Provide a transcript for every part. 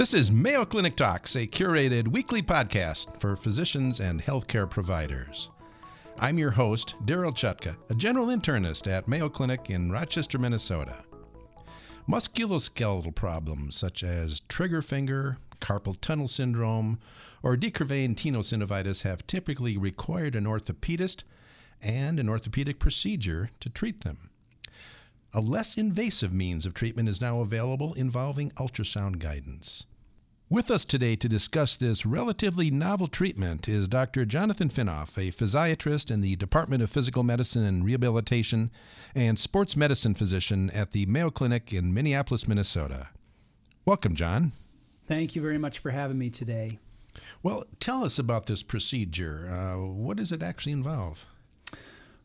This is Mayo Clinic Talks, a curated weekly podcast for physicians and healthcare providers. I'm your host, Darryl Chutka, a general internist at Mayo Clinic in Rochester, Minnesota. Musculoskeletal problems such as trigger finger, carpal tunnel syndrome, or De Quervain tenosynovitis have typically required an orthopedist and an orthopedic procedure to treat them. A less invasive means of treatment is now available involving ultrasound guidance. With us today to discuss this relatively novel treatment is Dr. Jonathan Finoff, a physiatrist in the Department of Physical Medicine and Rehabilitation and sports medicine physician at the Mayo Clinic in Minneapolis, Minnesota. Welcome, John. Thank you very much for having me today. Well, tell us about this procedure. Uh, what does it actually involve?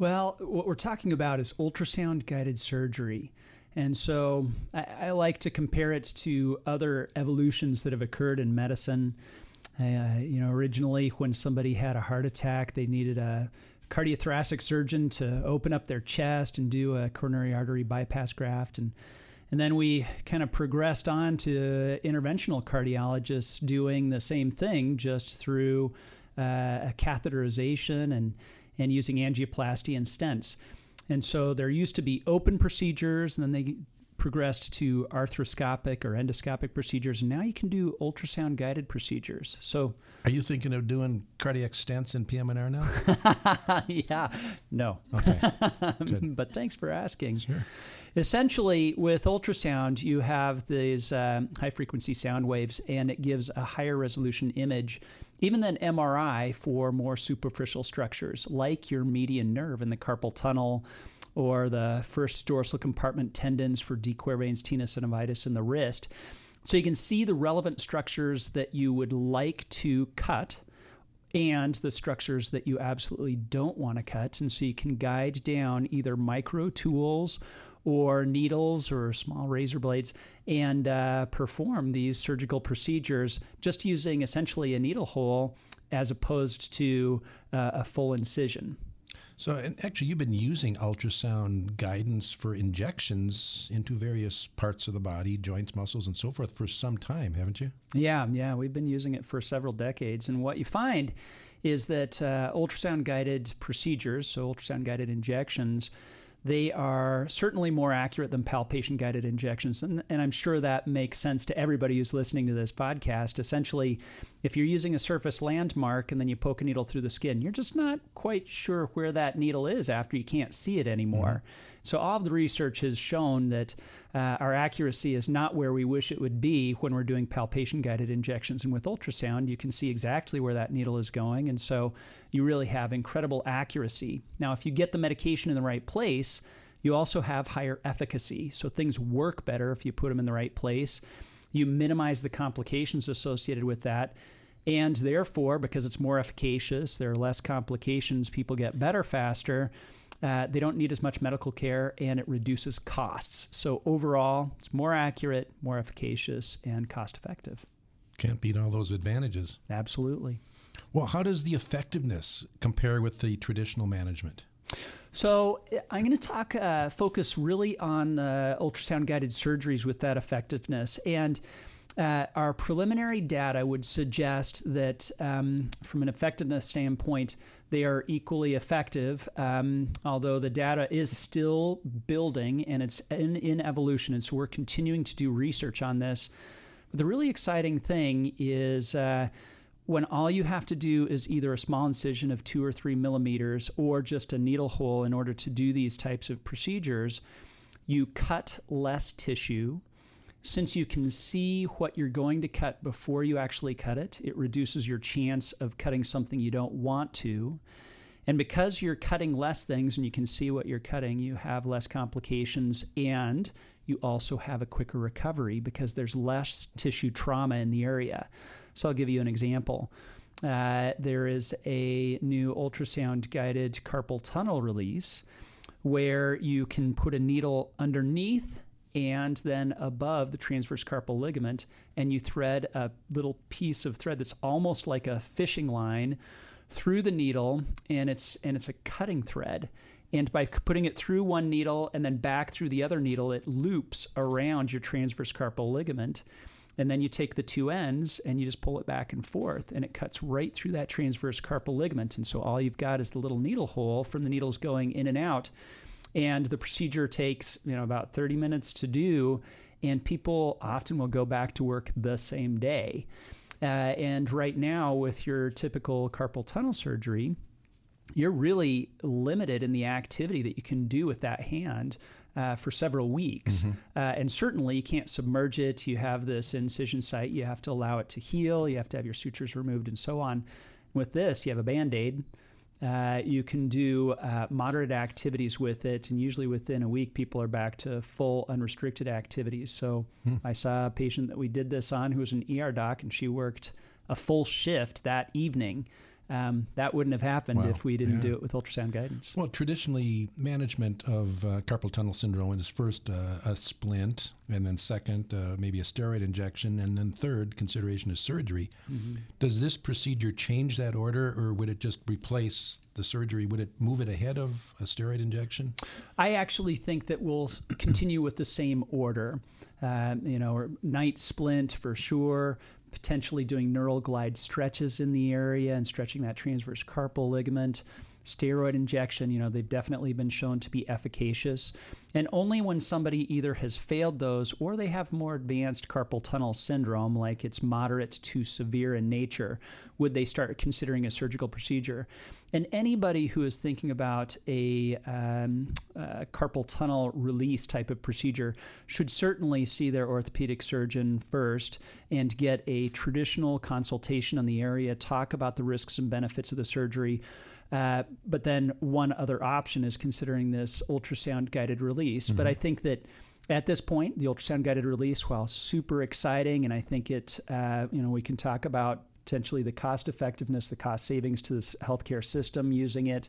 Well, what we're talking about is ultrasound guided surgery. And so I, I, like to compare it to other evolutions that have occurred in medicine. Uh, you know, originally when somebody had a heart attack, they needed a cardiothoracic surgeon to open up their chest and do a coronary artery bypass graft. And, and then we kind of progressed on to interventional cardiologists doing the same thing just through uh, a catheterization and, and using angioplasty and stents. And so there used to be open procedures, and then they progressed to arthroscopic or endoscopic procedures, and now you can do ultrasound guided procedures. So, are you thinking of doing cardiac stents in PM&R now? yeah, no. Okay, but thanks for asking. Sure. Essentially, with ultrasound, you have these um, high frequency sound waves, and it gives a higher resolution image, even then, MRI, for more superficial structures like your median nerve in the carpal tunnel or the first dorsal compartment tendons for De Quervain's tenosynovitis in the wrist. So you can see the relevant structures that you would like to cut and the structures that you absolutely don't want to cut. And so you can guide down either micro tools or needles or small razor blades and uh, perform these surgical procedures just using essentially a needle hole as opposed to uh, a full incision. So, actually, you've been using ultrasound guidance for injections into various parts of the body, joints, muscles, and so forth for some time, haven't you? Yeah, yeah, we've been using it for several decades. And what you find is that uh, ultrasound guided procedures, so ultrasound guided injections, they are certainly more accurate than palpation guided injections. And, and, I'm sure that makes sense to everybody who's listening to this podcast. Essentially, if you're using a surface landmark and then you poke a needle through the skin, you're just not quite sure where that needle is after you can't see it anymore. Mm-hmm. So, all of the research has shown that uh, our accuracy is not where we wish it would be when we're doing palpation guided injections. And with ultrasound, you can see exactly where that needle is going. And so, you really have incredible accuracy. Now, if you get the medication in the right place, you also have higher efficacy. So, things work better if you put them in the right place. You minimize the complications associated with that. And therefore, because it's more efficacious, there are less complications, people get better faster uh, they don't need as much medical care and it reduces costs. So, overall, it's more accurate, more efficacious, and cost effective. Can't beat all those advantages. Absolutely. Well, how does the effectiveness compare with the traditional management? So I'm going to talk, uh, focus really on uh, ultrasound guided surgeries with that effectiveness. And uh, our preliminary data would suggest that, um, from an effectiveness standpoint, they are equally effective, um, although the data is still building and it's in, in evolution. And so we're continuing to do research on this. But the really exciting thing is uh, when all you have to do is either a small incision of two or three millimeters or just a needle hole in order to do these types of procedures, you cut less tissue since you can see what you're going to cut before you actually cut it, it reduces your chance of cutting something you don't want to. And because you're cutting less things and you can see what you're cutting, you have less complications and you also have a quicker recovery because there's less tissue trauma in the area. So I'll give you an example. Uh, there is a new ultrasound guided carpal tunnel release where you can put a needle underneath and then above the transverse carpal ligament, and you thread a little piece of thread that's almost like a fishing line through the needle, and it's and it's a cutting thread. And by putting it through one needle and then back through the other needle, it loops around your transverse carpal ligament. And then you take the two ends and you just pull it back and forth, and it cuts right through that transverse carpal ligament. And so all you've got is the little needle hole from the needles going in and out. And the procedure takes, you know, about 30 minutes to do, and people often will go back to work the same day. Uh, and right now, with your typical carpal tunnel surgery, you're really limited in the activity that you can do with that hand uh, for several weeks. Mm-hmm. Uh, and certainly, you can't submerge it. You have this incision site, you have to allow it to heal, you have to have your sutures removed, and so on. With this, you have a band aid. Uh, you can do uh, moderate activities with it, and usually within a week, people are back to full unrestricted activities. So, hmm. I saw a patient that we did this on who was an ER doc, and she worked a full shift that evening um, that wouldn't have happened if we didn't yeah. do it with ultrasound guidance. Well, traditionally, management of uh, carpal tunnel syndrome is first uh, a splint, and then second, uh, maybe a steroid injection, and then third, consideration is surgery. Mm-hmm. Does this procedure change that order, or would it just replace the surgery? Would it move it ahead of a steroid injection? I actually think that we'll continue with the same order. Um, you know, night splint for sure, potentially doing neural glide stretches in the area and stretching that transverse carpal ligament. Steroid injection, you know, they've definitely been shown to be efficacious. And only when somebody either has failed those or they have more advanced carpal tunnel syndrome, like it's moderate to severe in nature, would they start considering a surgical procedure. And anybody who is thinking about a, um, a carpal tunnel release type of procedure should certainly see their orthopedic surgeon first and get a traditional consultation on the area, talk about the risks and benefits of the surgery. Uh, but then one other option is considering this ultrasound guided release. Mm-hmm. But I think that at this point, the ultrasound guided release, while super exciting, and I think it, uh, you know, we can talk about potentially the cost effectiveness, the cost savings to the healthcare system using it,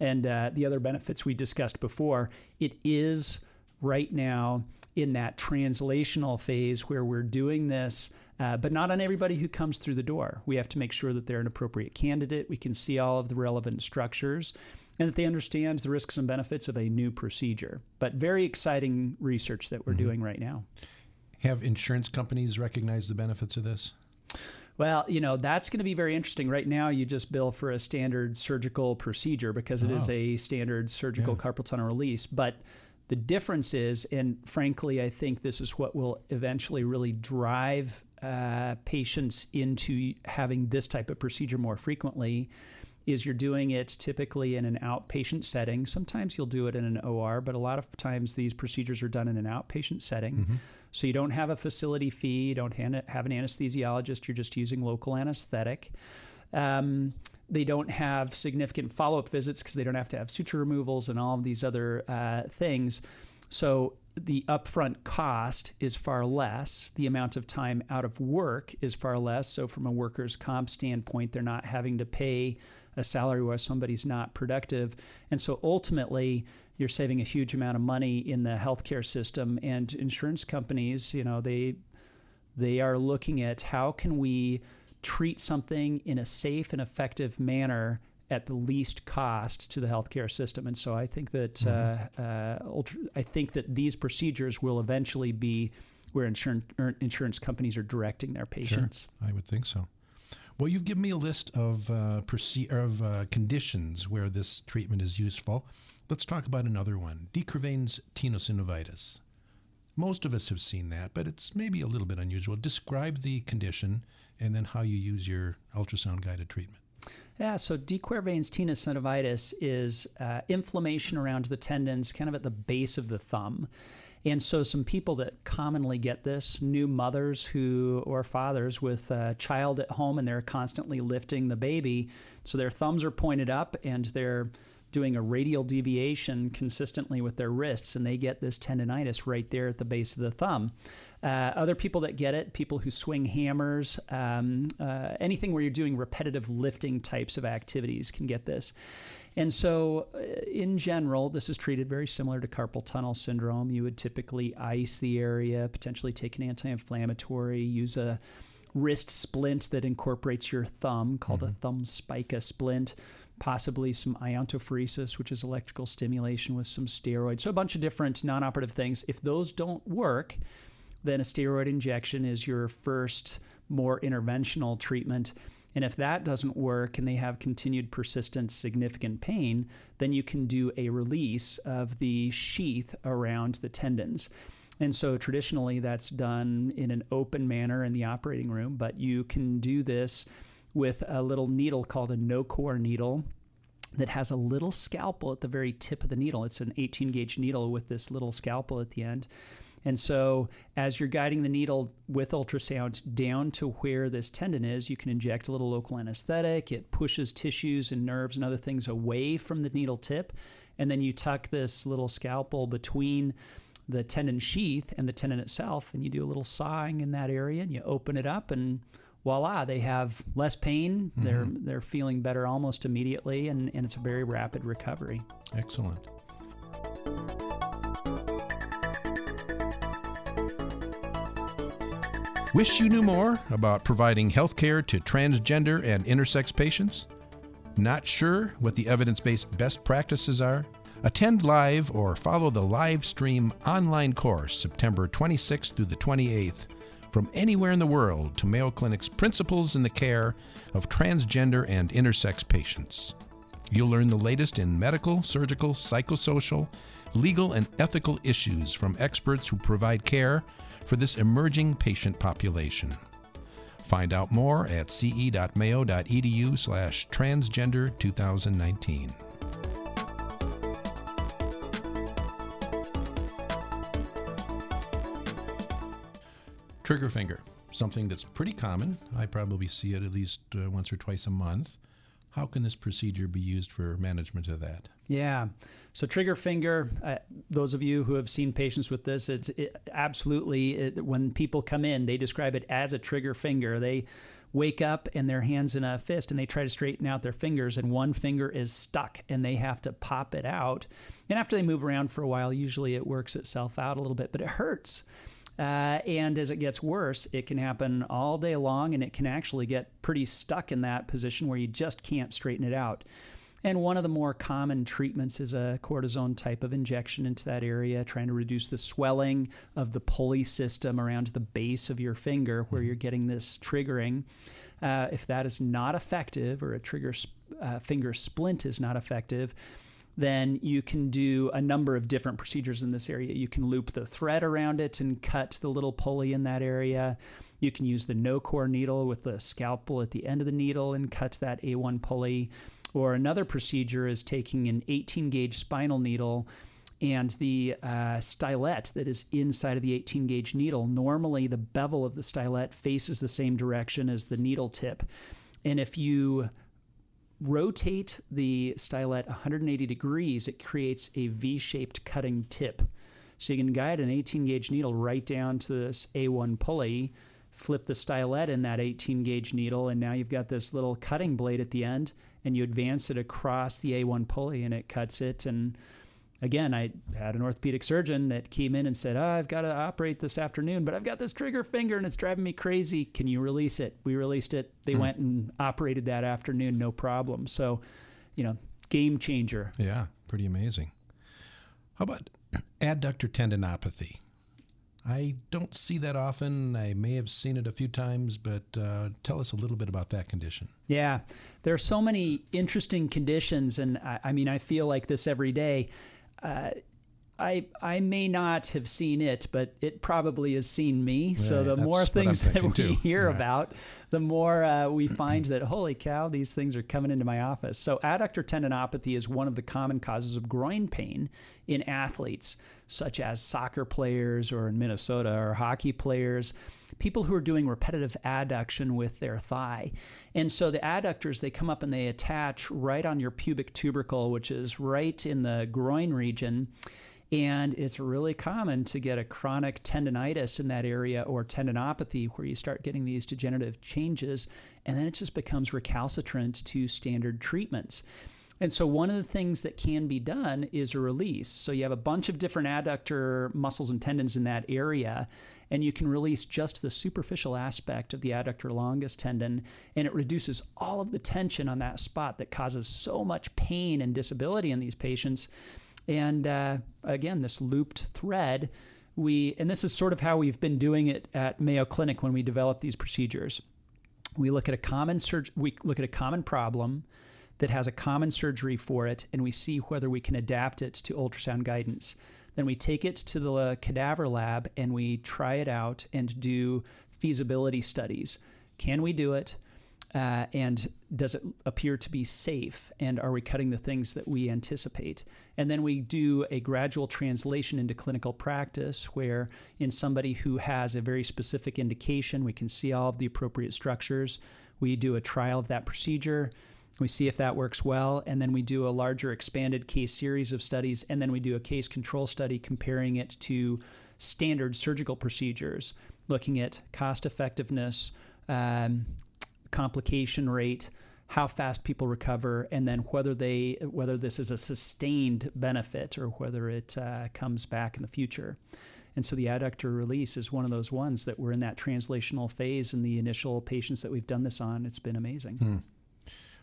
and uh, the other benefits we discussed before. It is right now in that translational phase where we're doing this uh, but not on everybody who comes through the door. We have to make sure that they're an appropriate candidate. We can see all of the relevant structures and that they understand the risks and benefits of a new procedure. But very exciting research that we're mm-hmm. doing right now. Have insurance companies recognized the benefits of this? Well, you know, that's going to be very interesting. Right now, you just bill for a standard surgical procedure because it oh. is a standard surgical yeah. carpal tunnel release. But the difference is, and frankly, I think this is what will eventually really drive uh, patients into having this type of procedure more frequently is you're doing it typically in an outpatient setting. Sometimes you'll do it in an OR, but a lot of times these procedures are done in an outpatient setting. Mm-hmm. So you don't have a facility fee, you don't have an anesthesiologist, you're just using local anesthetic. Um, they don't have significant follow up visits because they don't have to have suture removals and all of these other uh, things. So the upfront cost is far less. The amount of time out of work is far less. So, from a workers' comp standpoint, they're not having to pay a salary while somebody's not productive. And so, ultimately, you're saving a huge amount of money in the healthcare system. And insurance companies, you know, they they are looking at how can we treat something in a safe and effective manner at the least cost to the healthcare system. And so I think that mm-hmm. uh, uh, ultra, I think that these procedures will eventually be where insurance er, insurance companies are directing their patients. Sure, I would think so. Well, you've given me a list of uh, of uh, conditions where this treatment is useful. Let's talk about another one: De Quervain's tenosynovitis. Most of us have seen that, but it's maybe a little bit unusual. Describe the condition and then how you use your ultrasound guided treatment. Yeah, so De Quervain's tenosynovitis is uh, inflammation around the tendons, kind of at the base of the thumb. And so, some people that commonly get this, new mothers who or fathers with a child at home, and they're constantly lifting the baby, so their thumbs are pointed up and they're doing a radial deviation consistently with their wrists, and they get this tendonitis right there at the base of the thumb. Uh, other people that get it, people who swing hammers, um, uh, anything where you're doing repetitive lifting types of activities can get this. And so, uh, in general, this is treated very similar to carpal tunnel syndrome. You would typically ice the area, potentially take an anti inflammatory, use a wrist splint that incorporates your thumb called a thumb spica splint, possibly some iontophoresis, which is electrical stimulation with some steroids. So a bunch of different non-operative things. If those don't work, then a steroid injection is your first more interventional treatment. And if that doesn't work and they have continued persistent significant pain, then you can do a release of the sheath around the tendons. And so traditionally that's done in an open manner in the operating room, but you can do this with a little needle called a no-core needle that has a little scalpel at the very tip of the needle. It's an 18 gauge needle with this little scalpel at the end. And so, as you're guiding the needle with ultrasound down to where this tendon is, you can inject a little local anesthetic. It pushes tissues and nerves and other things away from the needle tip. And then you tuck this little scalpel between the tendon sheath and the tendon itself, and you do a little sawing in that area, and you open it up, and voila, they have less pain. Mm-hmm. They're they're feeling better almost immediately, and, and it's a very rapid recovery. Excellent. Wish you knew more about providing health care to transgender and intersex patients? Not sure what the evidence based best practices are? Attend live or follow the live stream online course September 26th through the 28th from anywhere in the world to Mayo Clinic's principles in the care of transgender and intersex patients. You'll learn the latest in medical, surgical, psychosocial, legal, and ethical issues from experts who provide care for this emerging patient population. Find out more at ce.mayo.edu/transgender2019. Trigger finger, something that's pretty common. I probably see it at least uh, once or twice a month. How can this procedure be used for management of that? Yeah. So trigger finger, uh, those of you who have seen patients with this, it's it, absolutely it, when people come in, they describe it as a trigger finger. They wake up and their hands in a fist and they try to straighten out their fingers and one finger is stuck and they have to pop it out. And after they move around for a while, usually it works itself out a little bit, but it hurts. Uh, and as it gets worse, it can happen all day long and it can actually get pretty stuck in that position where you just can't straighten it out. And one of the more common treatments is a cortisone type of injection into that area, trying to reduce the swelling of the pulley system around the base of your finger where you're getting this triggering. Uh, if that is not effective or a trigger sp- uh, finger splint is not effective, then you can do a number of different procedures in this area. You can loop the thread around it and cut the little pulley in that area. You can use the no core needle with the scalpel at the end of the needle and cut that A1 pulley. Or another procedure is taking an 18 gauge spinal needle and the uh, stylet that is inside of the 18 gauge needle. Normally, the bevel of the stylet faces the same direction as the needle tip. And if you rotate the stylet 180 degrees, it creates a V shaped cutting tip. So you can guide an 18 gauge needle right down to this A1 pulley, flip the stylet in that 18 gauge needle, and now you've got this little cutting blade at the end, and you advance it across the A1 pulley and it cuts it. And again, I had an orthopedic surgeon that came in and said, oh, I've got to operate this afternoon, but I've got this trigger finger and it's driving me crazy. Can you release it? We released it. They hmm. went and operated that afternoon, no problem. So, you know, game changer. Yeah, pretty amazing. How about adductor tendinopathy? I don't see that often. I may have seen it a few times, but uh, tell us a little bit about that condition. Yeah, there are so many interesting conditions, and I, I mean, I feel like this every day. Uh, I I may not have seen it, but it probably has seen me. Right, so the more things that we too. hear right. about, the more uh, we find that holy cow, these things are coming into my office. So adductor tendinopathy is one of the common causes of groin pain in athletes, such as soccer players or in Minnesota or hockey players, people who are doing repetitive adduction with their thigh. And so the adductors they come up and they attach right on your pubic tubercle, which is right in the groin region and it's really common to get a chronic tendonitis in that area or tendinopathy where you start getting these degenerative changes, and then it just becomes recalcitrant to standard treatments. And so, one of the things that can be done is a release. So, you have a bunch of different adductor muscles and tendons in that area, and you can release just the superficial aspect of the adductor longus tendon, and it reduces all of the tension on that spot that causes so much pain and disability in these patients. And uh, again, this looped thread, we, and this is sort of how we've been doing it at Mayo Clinic when we develop these procedures. We look at a common surg- we look at a common problem that has a common surgery for it, and we see whether we can adapt it to ultrasound guidance. Then we take it to the cadaver lab and we try it out and do feasibility studies. Can we do it? Uh, and does it appear to be safe? And are we cutting the things that we anticipate? And then we do a gradual translation into clinical practice where, in somebody who has a very specific indication, we can see all of the appropriate structures. We do a trial of that procedure. We see if that works well, and then we do a larger expanded case series of studies, and then we do a case control study comparing it to standard surgical procedures, looking at cost effectiveness, um, complication rate, how fast people recover, and then whether they whether this is a sustained benefit or whether it uh, comes back in the future. And so the adductor release is one of those ones that we're in that translational phase in the initial patients that we've done this on. It's been amazing. Hmm.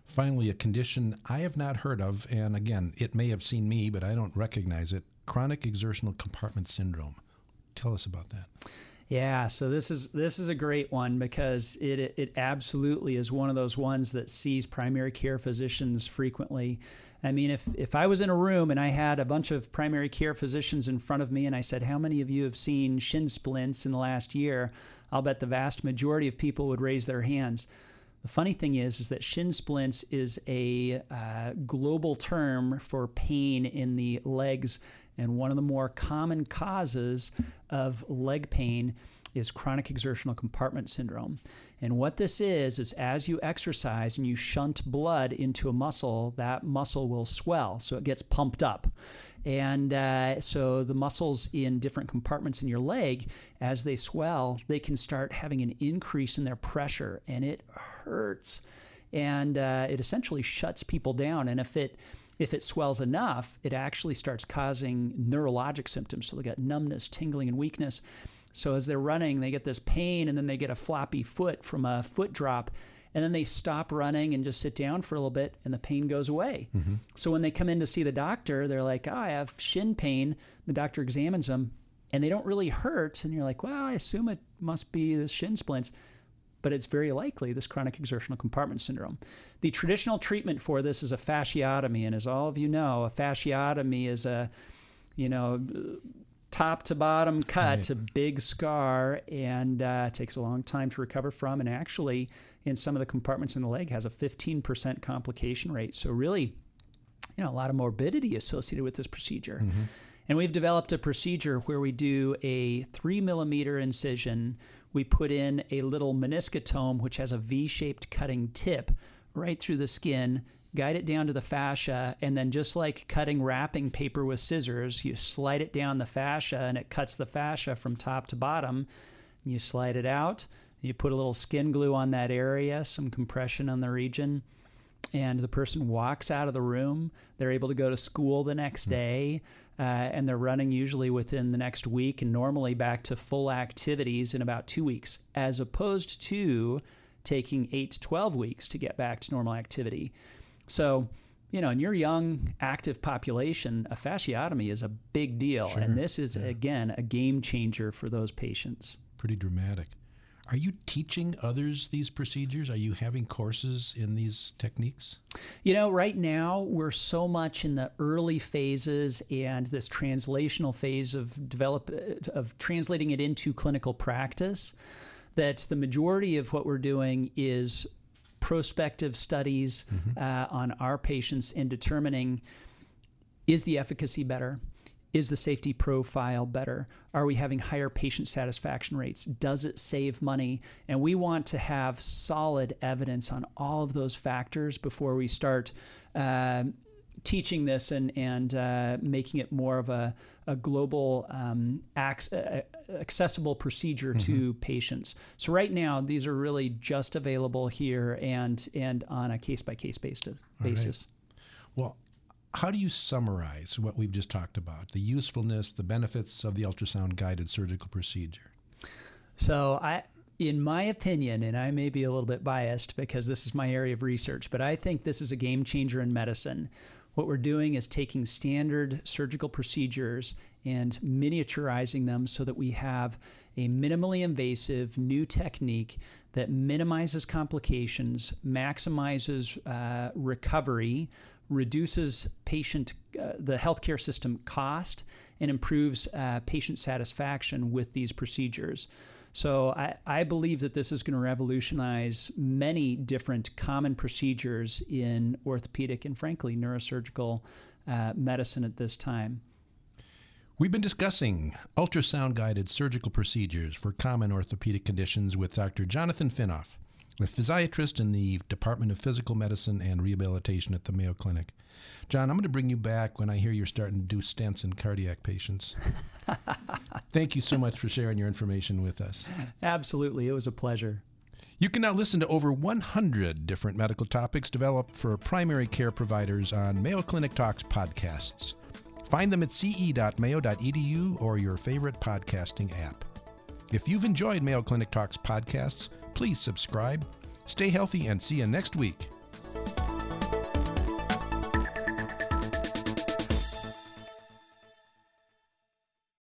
Finally, a condition I have not heard of, and again, it may have seen me, but I don't recognize it chronic exertional compartment syndrome. Tell us about that. Yeah, so this is this is a great one because it it absolutely is one of those ones that sees primary care physicians frequently. I mean, if if I was in a room and I had a bunch of primary care physicians in front of me and I said, "How many of you have seen shin splints in the last year?" I'll bet the vast majority of people would raise their hands. The funny thing is, is that shin splints is a uh, global term for pain in the legs, and one of the more common causes of leg pain is chronic exertional compartment syndrome. And what this is, is as you exercise and you shunt blood into a muscle, that muscle will swell. So it gets pumped up. And uh, so the muscles in different compartments in your leg, as they swell, they can start having an increase in their pressure and it hurts. And uh, it essentially shuts people down. And if it if it swells enough, it actually starts causing neurologic symptoms. So they get numbness, tingling, and weakness. So as they're running, they get this pain and then they get a floppy foot from a foot drop and then they stop running and just sit down for a little bit and the pain goes away. Mm-hmm. So when they come in to see the doctor, they're like, oh, I have shin pain. The doctor examines them and they don't really hurt. And you're like, well, I assume it must be the shin splints. But it's very likely this chronic exertional compartment syndrome. The traditional treatment for this is a fasciotomy. And as all of you know, a fasciotomy is a, you know, top to bottom cut, right. a big scar, and uh, takes a long time to recover from. And actually, in some of the compartments in the leg, has a 15% complication rate. So really, you know, a lot of morbidity associated with this procedure. Mm-hmm. And we've developed a procedure where we do a three millimeter incision. We put in a little meniscotome, which has a V shaped cutting tip right through the skin guide it down to the fascia, and then just like cutting wrapping paper with scissors, you slide it down the fascia and it cuts the fascia from top to bottom. You slide it out, you put a little skin glue on that area, some compression on the region, and the person walks out of the room. They're able to go to school the next hmm. day. Uh, and they're running usually within the next week and normally back to full activities in about two weeks, as opposed to taking eight to 12 weeks to get back to normal activity. So, you know, in your young, active population, a fasciotomy is a big deal. Sure. And this is, yeah. again, a game changer for those patients. Pretty dramatic. Are you teaching others these procedures? Are you having courses in these techniques? You know, right now we're so much in the early phases and this translational phase of develop of translating it into clinical practice that the majority of what we're doing is prospective studies mm-hmm. uh, on our patients in determining is the efficacy better? Is the safety profile better? Are we having higher patient satisfaction rates? Does it save money? And we want to have solid evidence on all of those factors before we start uh, teaching this and and uh, making it more of a, a global um, ac- uh, accessible procedure mm-hmm. to patients. So right now these are really just available here and and on a case by case basis. Right. Well, how do you summarize what we've just talked about the usefulness, the benefits of the ultrasound guided surgical procedure? So, I, in my opinion, and I may be a little bit biased because this is my area of research, but I think this is a game changer in medicine. What we're doing is taking standard surgical procedures and miniaturizing them so that we have a minimally invasive new technique that minimizes complications, maximizes uh, recovery, reduces patient uh, the healthcare system cost, and improves uh, patient satisfaction with these procedures. So I, I believe that this is going to revolutionize many different common procedures in orthopedic and frankly neurosurgical uh, medicine at this time. We've been discussing ultrasound guided surgical procedures for common orthopedic conditions with Dr. Jonathan Finoff, a physiatrist in the Department of Physical Medicine and Rehabilitation at the Mayo Clinic. John, I'm going to bring you back when I hear you're starting to do stents in cardiac patients. Thank you so much for sharing your information with us. Absolutely. It was a pleasure. You can now listen to over 100 different medical topics developed for primary care providers on Mayo Clinic Talks podcasts. Find them at ce.mayo.edu or your favorite podcasting app. If you've enjoyed Mayo Clinic Talks podcasts, please subscribe. Stay healthy and see you next week